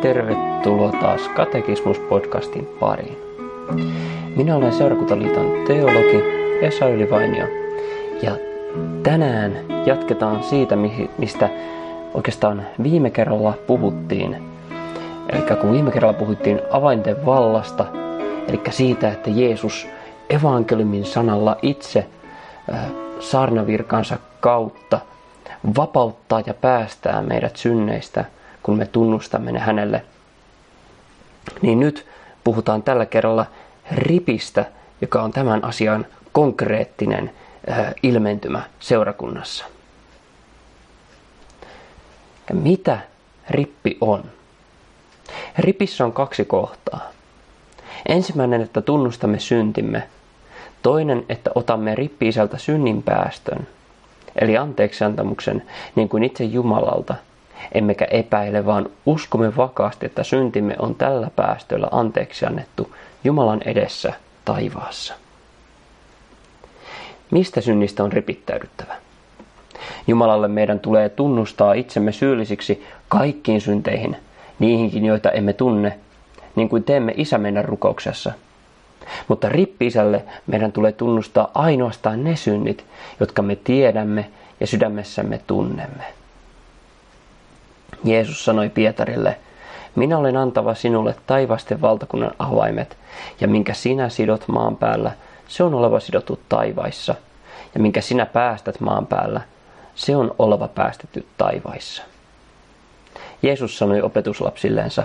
Tervetuloa taas Katekismus-podcastin pariin. Minä olen Seurakuntaliiton teologi Esa Ylivainio ja tänään jatketaan siitä, mistä oikeastaan viime kerralla puhuttiin. Eli kun viime kerralla puhuttiin avainten vallasta, eli siitä, että Jeesus evankeliumin sanalla itse saarnavirkansa kautta vapauttaa ja päästää meidät synneistä, kun me tunnustamme ne hänelle. Niin nyt puhutaan tällä kerralla ripistä, joka on tämän asian konkreettinen ilmentymä seurakunnassa. Ja mitä rippi on? Ripissä on kaksi kohtaa. Ensimmäinen, että tunnustamme syntimme. Toinen, että otamme rippi-isältä synnin päästön, eli anteeksiantamuksen, niin kuin itse Jumalalta. Emmekä epäile, vaan uskomme vakaasti, että syntimme on tällä päästöllä anteeksi annettu Jumalan edessä taivaassa. Mistä synnistä on ripittäydyttävä? Jumalalle meidän tulee tunnustaa itsemme syyllisiksi kaikkiin synteihin, niihinkin joita emme tunne, niin kuin teemme isä meidän rukouksessa. Mutta rippi-isälle meidän tulee tunnustaa ainoastaan ne synnit, jotka me tiedämme ja sydämessämme tunnemme. Jeesus sanoi Pietarille, minä olen antava sinulle taivasten valtakunnan avaimet, ja minkä sinä sidot maan päällä, se on oleva sidottu taivaissa, ja minkä sinä päästät maan päällä, se on oleva päästetty taivaissa. Jeesus sanoi opetuslapsilleensa,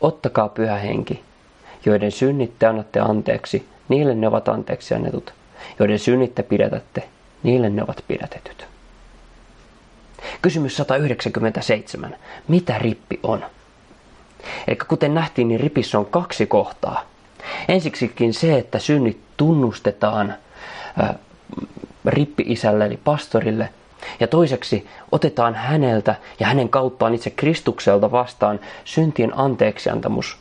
ottakaa pyhä henki, joiden synnit te annatte anteeksi, niille ne ovat anteeksi annetut, joiden synnit te pidätätte, niille ne ovat pidätetyt. Kysymys 197. Mitä rippi on? Eli kuten nähtiin, niin ripissä on kaksi kohtaa. Ensiksikin se, että synnit tunnustetaan rippi-isälle eli pastorille. Ja toiseksi otetaan häneltä ja hänen kauttaan itse Kristukselta vastaan syntien anteeksiantamus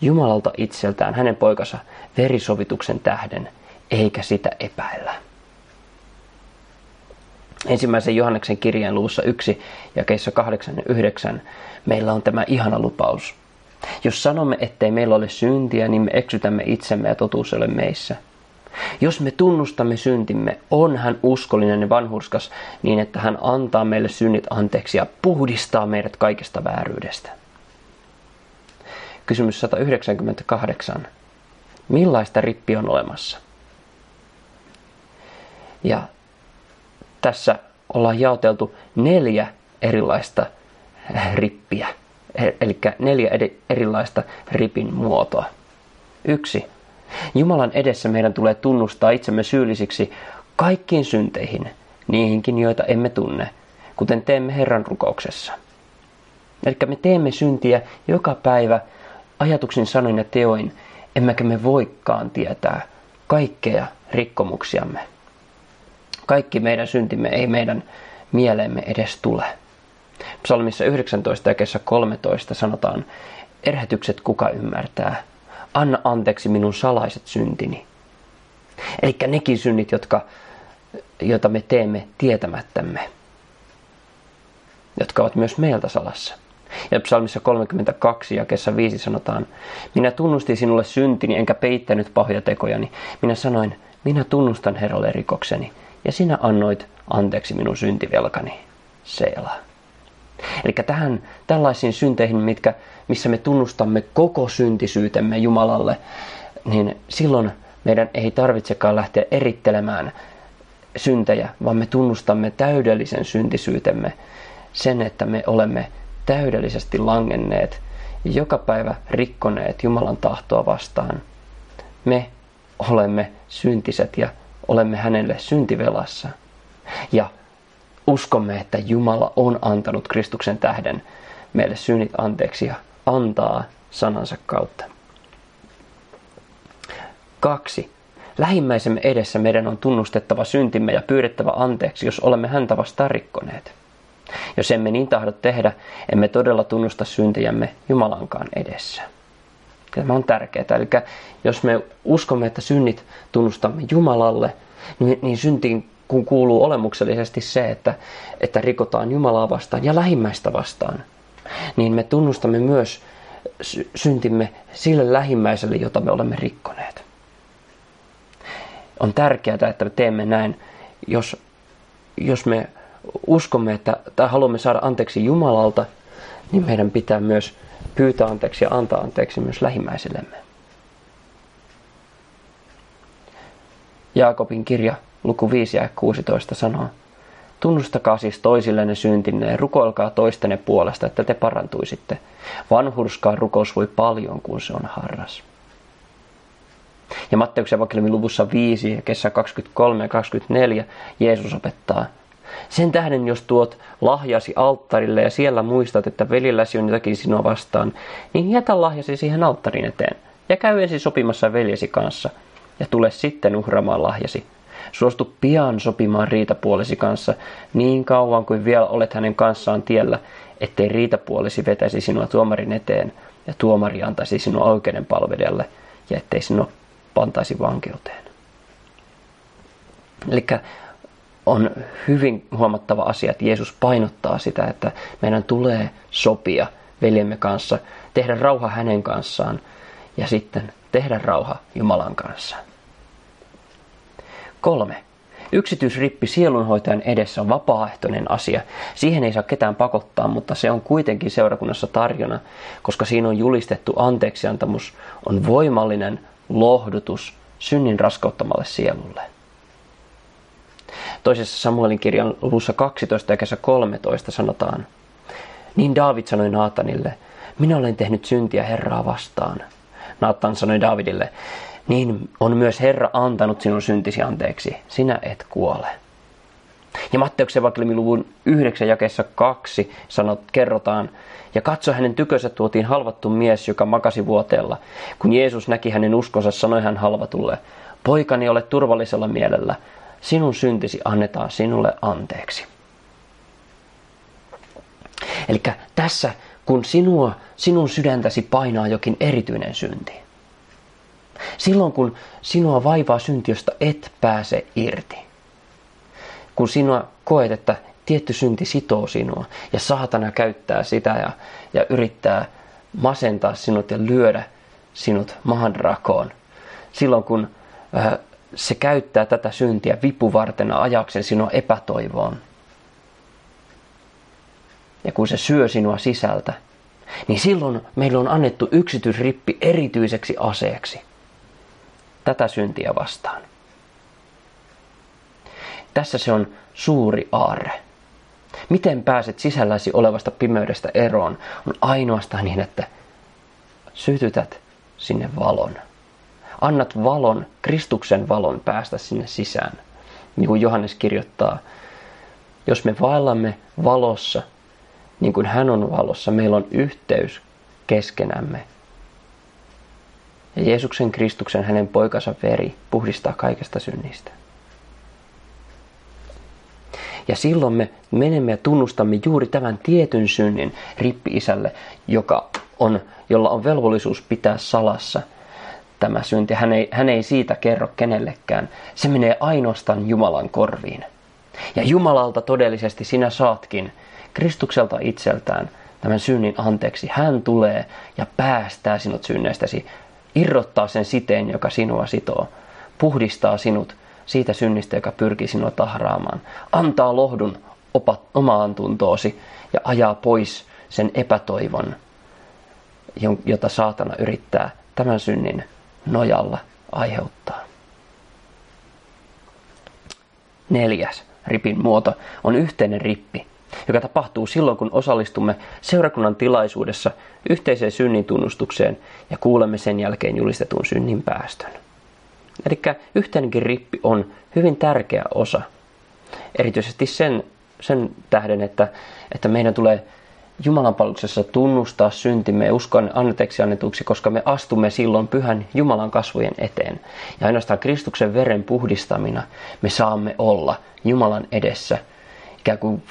Jumalalta itseltään hänen poikansa verisovituksen tähden, eikä sitä epäillä. Ensimmäisen Johanneksen kirjeen luussa 1 ja keissä 8 ja 9 meillä on tämä ihana lupaus. Jos sanomme, ettei meillä ole syntiä, niin me eksytämme itsemme ja totuus ole meissä. Jos me tunnustamme syntimme, on hän uskollinen ja vanhurskas niin, että hän antaa meille synnit anteeksi ja puhdistaa meidät kaikesta vääryydestä. Kysymys 198. Millaista rippi on olemassa? Ja tässä ollaan jaoteltu neljä erilaista rippiä, eli neljä erilaista ripin muotoa. Yksi. Jumalan edessä meidän tulee tunnustaa itsemme syyllisiksi kaikkiin synteihin, niihinkin joita emme tunne, kuten teemme Herran rukouksessa. Eli me teemme syntiä joka päivä ajatuksin, sanoin ja teoin, emmekä me voikaan tietää kaikkea rikkomuksiamme. Kaikki meidän syntimme ei meidän mieleemme edes tule. Psalmissa 19 ja kesä 13 sanotaan, erhetykset kuka ymmärtää, anna anteeksi minun salaiset syntini. Eli nekin synnit, jotka, joita me teemme tietämättämme, jotka ovat myös meiltä salassa. Ja psalmissa 32 ja kesä 5 sanotaan, minä tunnustin sinulle syntini enkä peittänyt pahoja tekojani. Minä sanoin, minä tunnustan Herralle rikokseni ja sinä annoit anteeksi minun syntivelkani. Seela. Eli tähän tällaisiin synteihin, mitkä, missä me tunnustamme koko syntisyytemme Jumalalle, niin silloin meidän ei tarvitsekaan lähteä erittelemään syntejä, vaan me tunnustamme täydellisen syntisyytemme, sen, että me olemme täydellisesti langenneet ja joka päivä rikkoneet Jumalan tahtoa vastaan. Me olemme syntiset ja olemme hänelle syntivelassa. Ja uskomme, että Jumala on antanut Kristuksen tähden meille synnit anteeksi ja antaa sanansa kautta. Kaksi. Lähimmäisemme edessä meidän on tunnustettava syntimme ja pyydettävä anteeksi, jos olemme häntä vastaan rikkoneet. Jos emme niin tahdo tehdä, emme todella tunnusta syntejämme Jumalankaan edessä. Tämä on tärkeää. Eli jos me uskomme, että synnit tunnustamme Jumalalle, niin, niin syntiin kun kuuluu olemuksellisesti se, että, että rikotaan Jumalaa vastaan ja lähimmäistä vastaan. niin me tunnustamme myös syntimme sille lähimmäiselle, jota me olemme rikkoneet. On tärkeää, että me teemme näin, jos, jos me uskomme, että tai haluamme saada anteeksi Jumalalta, niin meidän pitää myös pyytää anteeksi ja antaa anteeksi myös lähimmäisillemme. Jaakobin kirja luku 5 ja 16 sanoo, Tunnustakaa siis toisillenne syntinne ja rukoilkaa toistenne puolesta, että te parantuisitte. Vanhurskaa rukous voi paljon, kun se on harras. Ja Matteuksen evankeliumin luvussa 5 ja kesä 23 ja 24 Jeesus opettaa, sen tähden, jos tuot lahjasi alttarille ja siellä muistat, että velilläsi on jotakin sinua vastaan, niin jätä lahjasi siihen alttarin eteen ja käy ensin sopimassa veljesi kanssa ja tule sitten uhramaan lahjasi. Suostu pian sopimaan riitapuolesi kanssa niin kauan kuin vielä olet hänen kanssaan tiellä, ettei riitapuolesi vetäisi sinua tuomarin eteen ja tuomari antaisi sinua oikeuden palvelijalle ja ettei sinua pantaisi vankeuteen. Eli on hyvin huomattava asia, että Jeesus painottaa sitä, että meidän tulee sopia veljemme kanssa, tehdä rauha hänen kanssaan ja sitten tehdä rauha Jumalan kanssa. Kolme. Yksityisrippi sielunhoitajan edessä on vapaaehtoinen asia. Siihen ei saa ketään pakottaa, mutta se on kuitenkin seurakunnassa tarjona, koska siinä on julistettu anteeksiantamus, on voimallinen lohdutus synnin raskauttamalle sielulle. Toisessa Samuelin kirjan luvussa 12 ja kesä 13 sanotaan, niin David sanoi Naatanille, minä olen tehnyt syntiä Herraa vastaan. Naatan sanoi Davidille, niin on myös Herra antanut sinun syntisi anteeksi, sinä et kuole. Ja Matteuksen evankeliumin luvun 9 jakessa 2 sanot, kerrotaan, ja katso hänen tykönsä tuotiin halvattu mies, joka makasi vuoteella. Kun Jeesus näki hänen uskonsa, sanoi hän halvatulle, poikani ole turvallisella mielellä, sinun syntisi annetaan sinulle anteeksi. Eli tässä, kun sinua, sinun sydäntäsi painaa jokin erityinen synti, silloin kun sinua vaivaa synti, josta et pääse irti, kun sinua koet, että tietty synti sitoo sinua ja saatana käyttää sitä ja, ja yrittää masentaa sinut ja lyödä sinut maanrakoon, silloin kun äh, se käyttää tätä syntiä vipuvartena ajaksen sinua epätoivoon. Ja kun se syö sinua sisältä, niin silloin meillä on annettu yksityisrippi erityiseksi aseeksi tätä syntiä vastaan. Tässä se on suuri aarre. Miten pääset sisälläsi olevasta pimeydestä eroon on ainoastaan niin, että sytytät sinne valon annat valon, Kristuksen valon päästä sinne sisään. Niin kuin Johannes kirjoittaa, jos me vaellamme valossa, niin kuin hän on valossa, meillä on yhteys keskenämme. Ja Jeesuksen Kristuksen, hänen poikansa veri, puhdistaa kaikesta synnistä. Ja silloin me menemme ja tunnustamme juuri tämän tietyn synnin rippi-isälle, joka on, jolla on velvollisuus pitää salassa – tämä synti. Hän ei, hän ei siitä kerro kenellekään. Se menee ainoastaan Jumalan korviin. Ja Jumalalta todellisesti sinä saatkin Kristukselta itseltään tämän synnin anteeksi. Hän tulee ja päästää sinut synneistäsi, irrottaa sen siteen, joka sinua sitoo, puhdistaa sinut siitä synnistä, joka pyrkii sinua tahraamaan, antaa lohdun opat, omaan tuntoosi ja ajaa pois sen epätoivon, jota saatana yrittää tämän synnin nojalla aiheuttaa. Neljäs ripin muoto on yhteinen rippi, joka tapahtuu silloin, kun osallistumme seurakunnan tilaisuudessa yhteiseen synnin tunnustukseen ja kuulemme sen jälkeen julistetun synnin päästön. Eli yhteinenkin rippi on hyvin tärkeä osa, erityisesti sen, sen tähden, että, että meidän tulee Jumalan palveluksessa tunnustaa syntimme ja uskon anneteksi annetuksi, koska me astumme silloin pyhän Jumalan kasvojen eteen. Ja ainoastaan Kristuksen veren puhdistamina me saamme olla Jumalan edessä ikään kuin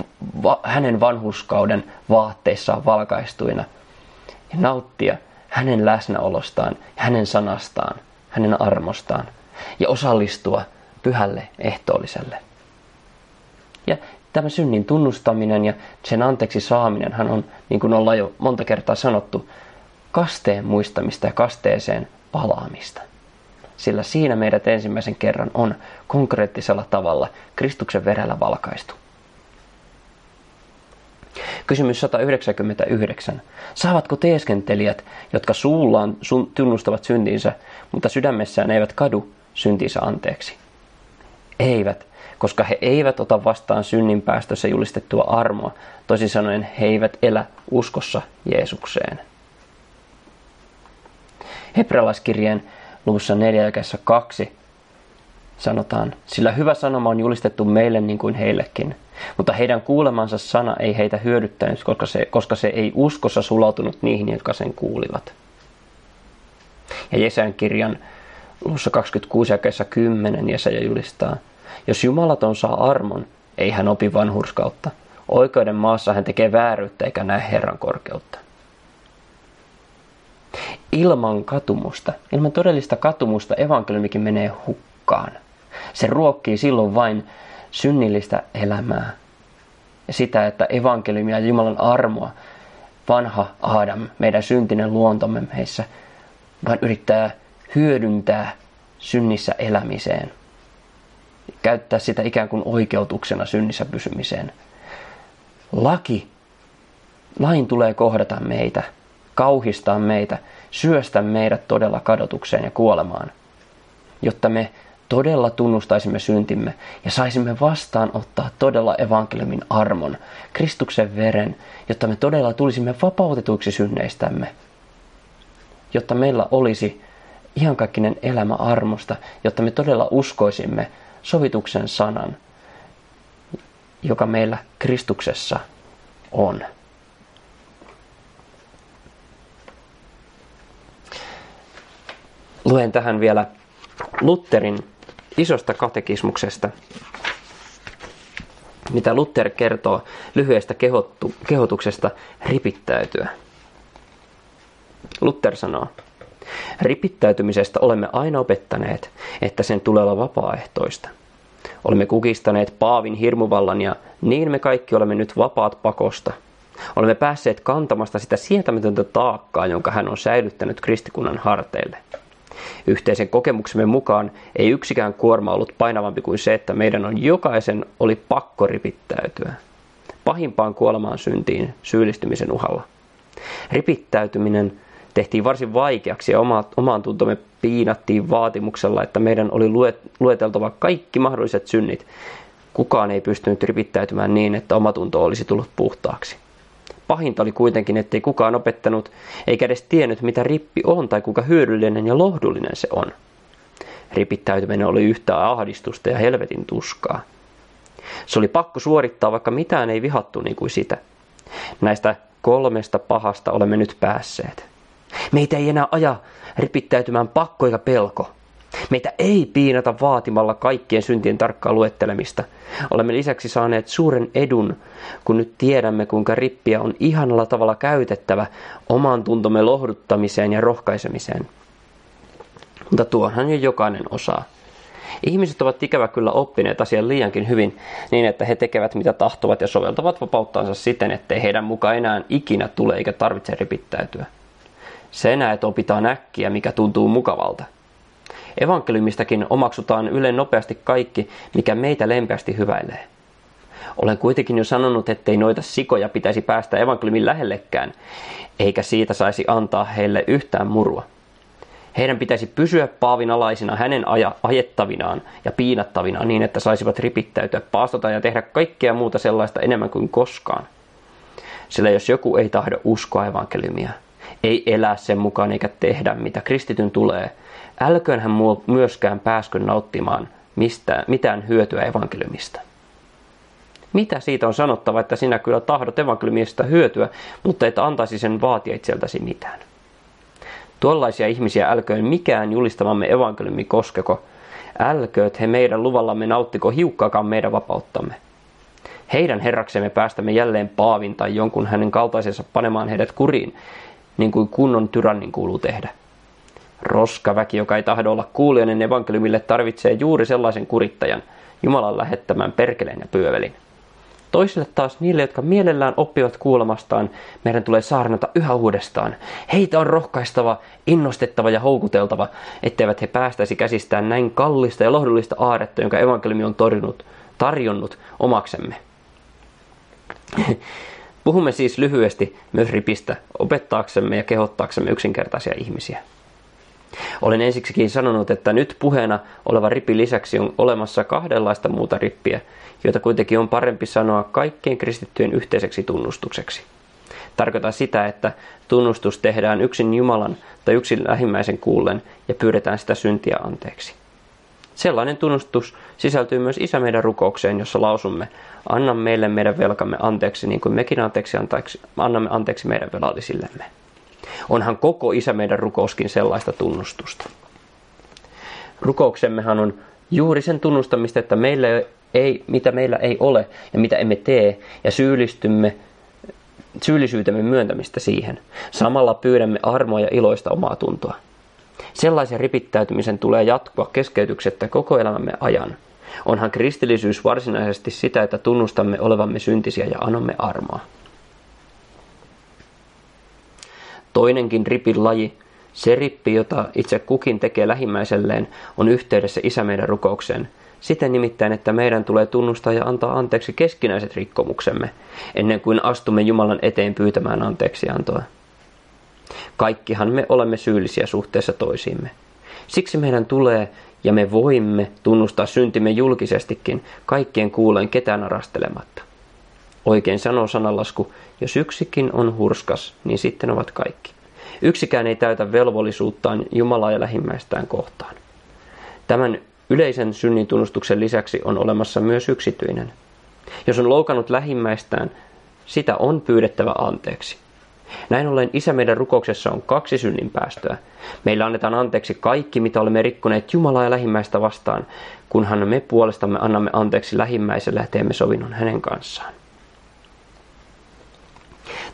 va- hänen vanhuskauden vaatteissaan valkaistuina ja nauttia hänen läsnäolostaan, hänen sanastaan, hänen armostaan ja osallistua pyhälle ehtoolliselle. Ja Tämä synnin tunnustaminen ja sen anteeksi saaminen hän on, niin kuin ollaan jo monta kertaa sanottu, kasteen muistamista ja kasteeseen palaamista. Sillä siinä meidät ensimmäisen kerran on konkreettisella tavalla Kristuksen verellä valkaistu. Kysymys 199. Saavatko teeskentelijät, jotka suullaan tunnustavat syntinsä, mutta sydämessään eivät kadu syntinsä anteeksi? Eivät, koska he eivät ota vastaan synnin päästössä julistettua armoa, toisin sanoen he eivät elä uskossa Jeesukseen. Hebrealaiskirjeen luvussa 4 jakessa 2 sanotaan, sillä hyvä sanoma on julistettu meille niin kuin heillekin, mutta heidän kuulemansa sana ei heitä hyödyttänyt, koska se, koska se ei uskossa sulautunut niihin, jotka sen kuulivat. Ja Jesän kirjan luvussa 26 jakeessa 10 Jesaja julistaa, jos Jumalaton saa armon, ei hän opi vanhurskautta. Oikeuden maassa hän tekee vääryyttä eikä näe Herran korkeutta. Ilman katumusta, ilman todellista katumusta evankeliumikin menee hukkaan. Se ruokkii silloin vain synnillistä elämää. Ja sitä, että evankeliumia ja Jumalan armoa, vanha Adam, meidän syntinen luontomme meissä, vaan yrittää hyödyntää synnissä elämiseen. Käyttää sitä ikään kuin oikeutuksena synnissä pysymiseen. Laki, lain tulee kohdata meitä, kauhistaa meitä, syöstä meidät todella kadotukseen ja kuolemaan, jotta me todella tunnustaisimme syntimme ja saisimme vastaan ottaa todella evankeliumin armon, Kristuksen veren, jotta me todella tulisimme vapautetuiksi synneistämme, jotta meillä olisi iankaikkinen elämä armosta, jotta me todella uskoisimme sovituksen sanan, joka meillä Kristuksessa on. Luen tähän vielä Lutterin isosta katekismuksesta, mitä Luther kertoo lyhyestä kehottu, kehotuksesta ripittäytyä. Luther sanoo, ripittäytymisestä olemme aina opettaneet, että sen tulee olla vapaaehtoista. Olemme kukistaneet Paavin hirmuvallan ja niin me kaikki olemme nyt vapaat pakosta. Olemme päässeet kantamasta sitä sietämätöntä taakkaa, jonka hän on säilyttänyt kristikunnan harteille – Yhteisen kokemuksemme mukaan ei yksikään kuorma ollut painavampi kuin se, että meidän on jokaisen oli pakko ripittäytyä. Pahimpaan kuolemaan syntiin syyllistymisen uhalla. Ripittäytyminen tehtiin varsin vaikeaksi ja oma, omaan tuntomme piinattiin vaatimuksella, että meidän oli lueteltava kaikki mahdolliset synnit. Kukaan ei pystynyt ripittäytymään niin, että omatunto olisi tullut puhtaaksi. Pahinta oli kuitenkin, ettei kukaan opettanut eikä edes tiennyt, mitä rippi on tai kuinka hyödyllinen ja lohdullinen se on. Ripittäytyminen oli yhtä ahdistusta ja helvetin tuskaa. Se oli pakko suorittaa, vaikka mitään ei vihattu niin kuin sitä. Näistä kolmesta pahasta olemme nyt päässeet. Meitä ei enää aja ripittäytymään pakko eikä pelko. Meitä ei piinata vaatimalla kaikkien syntien tarkkaa luettelemista. Olemme lisäksi saaneet suuren edun, kun nyt tiedämme, kuinka rippiä on ihanalla tavalla käytettävä oman tuntomme lohduttamiseen ja rohkaisemiseen. Mutta tuonhan jo jokainen osaa. Ihmiset ovat ikävä kyllä oppineet asian liiankin hyvin niin, että he tekevät mitä tahtovat ja soveltavat vapauttansa siten, ettei heidän mukaan enää ikinä tule eikä tarvitse ripittäytyä. Se näet opitaan äkkiä, mikä tuntuu mukavalta. Evankeliumistakin omaksutaan yleen nopeasti kaikki, mikä meitä lempeästi hyväilee. Olen kuitenkin jo sanonut, ettei noita sikoja pitäisi päästä evankeliumin lähellekään, eikä siitä saisi antaa heille yhtään murua. Heidän pitäisi pysyä paavin alaisina hänen aja, ajettavinaan ja piinattavinaan niin, että saisivat ripittäytyä, paastota ja tehdä kaikkea muuta sellaista enemmän kuin koskaan. Sillä jos joku ei tahdo uskoa evankeliumia, ei elää sen mukaan eikä tehdä mitä kristityn tulee, älköön hän myöskään pääskö nauttimaan mistään, mitään hyötyä evankeliumista. Mitä siitä on sanottava, että sinä kyllä tahdot evankeliumista hyötyä, mutta et antaisi sen vaatia itseltäsi mitään? Tuollaisia ihmisiä älköön mikään julistamamme evankeliumi koskeko, älkööt he meidän luvallamme nauttiko hiukkaakaan meidän vapauttamme. Heidän herraksemme päästämme jälleen paavin tai jonkun hänen kaltaisensa panemaan heidät kuriin, niin kuin kunnon tyrannin kuuluu tehdä. Roskaväki, joka ei tahdo olla kuulijainen evankeliumille, tarvitsee juuri sellaisen kurittajan, Jumalan lähettämän perkeleen ja pyövelin. Toisille taas niille, jotka mielellään oppivat kuulemastaan, meidän tulee saarnata yhä uudestaan. Heitä on rohkaistava, innostettava ja houkuteltava, etteivät he päästäisi käsistään näin kallista ja lohdullista aaretta, jonka evankeliumi on torjunut, tarjonnut omaksemme. Puhumme siis lyhyesti myös ripistä opettaaksemme ja kehottaaksemme yksinkertaisia ihmisiä. Olen ensiksikin sanonut, että nyt puheena oleva ripi lisäksi on olemassa kahdenlaista muuta rippiä, joita kuitenkin on parempi sanoa kaikkien kristittyjen yhteiseksi tunnustukseksi. Tarkoitan sitä, että tunnustus tehdään yksin Jumalan tai yksin lähimmäisen kuullen ja pyydetään sitä syntiä anteeksi. Sellainen tunnustus sisältyy myös Isä meidän rukoukseen, jossa lausumme, anna meille meidän velkamme anteeksi, niin kuin mekin anteeksi, anteeksi, annamme anteeksi meidän velallisillemme. Onhan koko Isä meidän rukouskin sellaista tunnustusta. Rukouksemmehan on juuri sen tunnustamista, että meillä ei, mitä meillä ei ole ja mitä emme tee, ja syyllistymme syyllisyytemme myöntämistä siihen. Samalla pyydämme armoa ja iloista omaa tuntoa. Sellaisen ripittäytymisen tulee jatkua keskeytyksettä koko elämämme ajan. Onhan kristillisyys varsinaisesti sitä, että tunnustamme olevamme syntisiä ja anomme armoa. Toinenkin ripin laji, se rippi, jota itse kukin tekee lähimmäiselleen, on yhteydessä isä meidän rukoukseen. Siten nimittäin, että meidän tulee tunnustaa ja antaa anteeksi keskinäiset rikkomuksemme, ennen kuin astumme Jumalan eteen pyytämään anteeksiantoa. Kaikkihan me olemme syyllisiä suhteessa toisiimme. Siksi meidän tulee ja me voimme tunnustaa syntimme julkisestikin kaikkien kuulen ketään arastelematta. Oikein sanoo sanalasku, jos yksikin on hurskas, niin sitten ovat kaikki. Yksikään ei täytä velvollisuuttaan Jumalaa ja lähimmäistään kohtaan. Tämän yleisen synnin tunnustuksen lisäksi on olemassa myös yksityinen. Jos on loukannut lähimmäistään, sitä on pyydettävä anteeksi. Näin ollen Isä meidän rukouksessa on kaksi synnin päästöä. Meillä annetaan anteeksi kaikki, mitä olemme rikkoneet Jumalaa ja lähimmäistä vastaan, kunhan me puolestamme annamme anteeksi lähimmäiselle ja teemme sovinnon hänen kanssaan.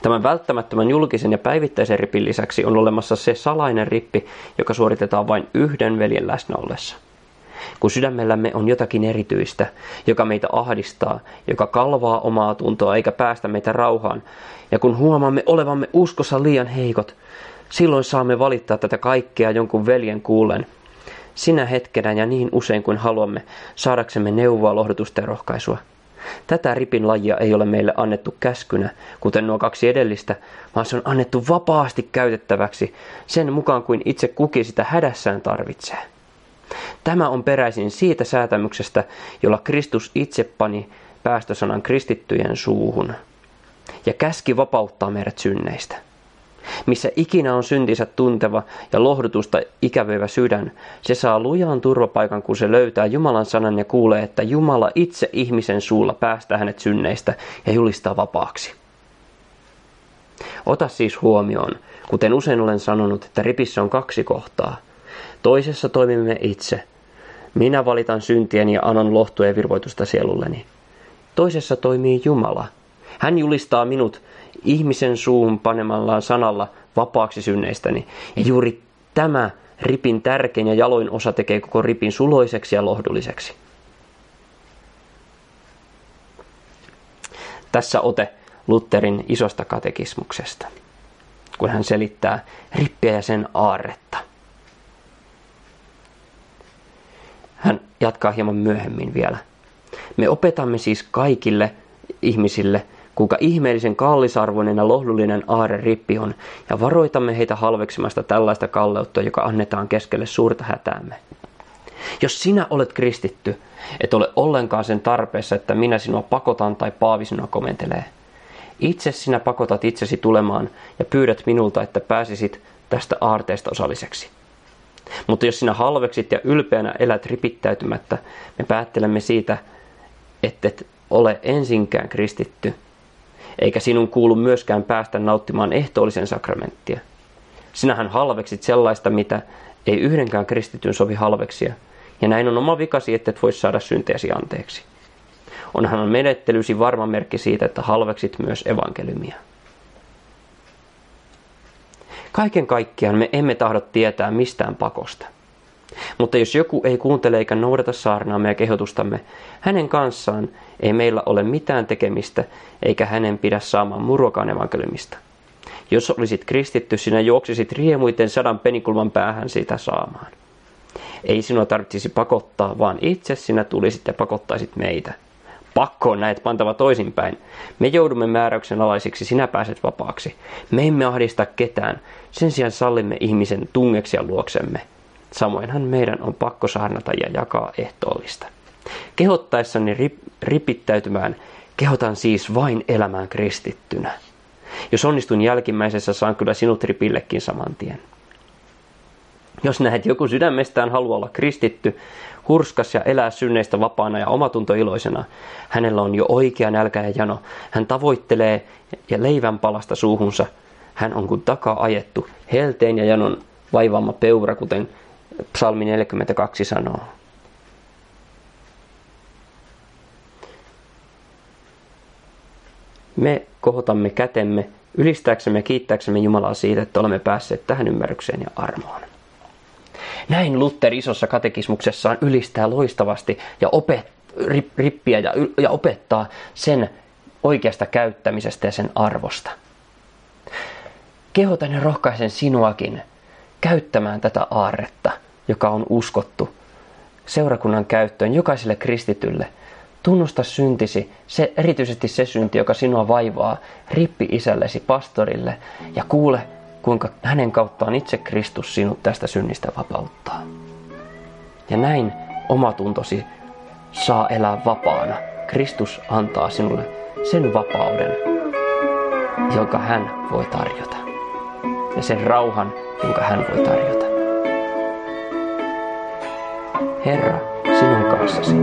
Tämän välttämättömän julkisen ja päivittäisen ripin lisäksi on olemassa se salainen rippi, joka suoritetaan vain yhden veljen läsnä ollessa. Kun sydämellämme on jotakin erityistä, joka meitä ahdistaa, joka kalvaa omaa tuntoa eikä päästä meitä rauhaan, ja kun huomaamme olevamme uskossa liian heikot, silloin saamme valittaa tätä kaikkea jonkun veljen kuulen. Sinä hetkenä ja niin usein kuin haluamme, saadaksemme neuvoa, lohdutusta ja rohkaisua. Tätä ripin lajia ei ole meille annettu käskynä, kuten nuo kaksi edellistä, vaan se on annettu vapaasti käytettäväksi sen mukaan kuin itse kukin sitä hädässään tarvitsee. Tämä on peräisin siitä säätämyksestä, jolla Kristus itse pani päästösanan kristittyjen suuhun ja käski vapauttaa meidät synneistä. Missä ikinä on syntinsä tunteva ja lohdutusta ikävöivä sydän, se saa lujaan turvapaikan, kun se löytää Jumalan sanan ja kuulee, että Jumala itse ihmisen suulla päästää hänet synneistä ja julistaa vapaaksi. Ota siis huomioon, kuten usein olen sanonut, että ripissä on kaksi kohtaa. Toisessa toimimme itse. Minä valitan syntien ja anon lohtua ja virvoitusta sielulleni. Toisessa toimii Jumala. Hän julistaa minut ihmisen suuhun panemallaan sanalla vapaaksi synneistäni. Ja juuri tämä ripin tärkein ja jaloin osa tekee koko ripin suloiseksi ja lohdulliseksi. Tässä ote Lutherin isosta katekismuksesta, kun hän selittää rippiä ja sen aarretta. Hän jatkaa hieman myöhemmin vielä. Me opetamme siis kaikille ihmisille – kuinka ihmeellisen kallisarvoinen ja lohdullinen aare rippi on, ja varoitamme heitä halveksimasta tällaista kalleutta, joka annetaan keskelle suurta hätäämme. Jos sinä olet kristitty, et ole ollenkaan sen tarpeessa, että minä sinua pakotan tai paavi sinua komentelee. Itse sinä pakotat itsesi tulemaan ja pyydät minulta, että pääsisit tästä aarteesta osalliseksi. Mutta jos sinä halveksit ja ylpeänä elät ripittäytymättä, me päättelemme siitä, että et ole ensinkään kristitty – eikä sinun kuulu myöskään päästä nauttimaan ehtoollisen sakramenttia. Sinähän halveksit sellaista, mitä ei yhdenkään kristityn sovi halveksia, ja näin on oma vikasi, että et voi saada synteesi anteeksi. Onhan menettelysi varma merkki siitä, että halveksit myös evankeliumia. Kaiken kaikkiaan me emme tahdo tietää mistään pakosta. Mutta jos joku ei kuuntele eikä noudata saarnaamme ja kehotustamme, hänen kanssaan ei meillä ole mitään tekemistä, eikä hänen pidä saamaan muruakaan evankeliumista. Jos olisit kristitty, sinä juoksisit riemuiten sadan penikulman päähän sitä saamaan. Ei sinua tarvitsisi pakottaa, vaan itse sinä tulisit ja pakottaisit meitä. Pakko on näet pantava toisinpäin. Me joudumme määräyksen alaisiksi, sinä pääset vapaaksi. Me emme ahdista ketään, sen sijaan sallimme ihmisen tungeksia luoksemme. Samoinhan meidän on pakko saarnata ja jakaa ehtoollista. Kehottaessani rip, ripittäytymään, kehotan siis vain elämään kristittynä. Jos onnistun jälkimmäisessä, saan kyllä sinut ripillekin saman tien. Jos näet joku sydämestään haluaa olla kristitty, hurskas ja elää synneistä vapaana ja omatuntoiloisena, hänellä on jo oikea nälkä ja jano. Hän tavoittelee ja leivän palasta suuhunsa. Hän on kuin takaa ajettu, helteen ja janon vaivaama peura, kuten psalmi 42 sanoo. Me kohotamme kätemme ylistääksemme ja kiittääksemme Jumalaa siitä, että olemme päässeet tähän ymmärrykseen ja armoon. Näin Luther isossa katekismuksessaan ylistää loistavasti ja opet, rippiä ja, ja opettaa sen oikeasta käyttämisestä ja sen arvosta. Kehotan ja rohkaisen sinuakin käyttämään tätä aarretta, joka on uskottu seurakunnan käyttöön jokaiselle kristitylle. Tunnusta syntisi, se, erityisesti se synti, joka sinua vaivaa, rippi isällesi pastorille ja kuule kuinka hänen kauttaan itse Kristus sinut tästä synnistä vapauttaa. Ja näin omatuntosi saa elää vapaana. Kristus antaa sinulle sen vapauden, jonka hän voi tarjota. Ja sen rauhan, jonka hän voi tarjota. Herra, sinun kanssasi.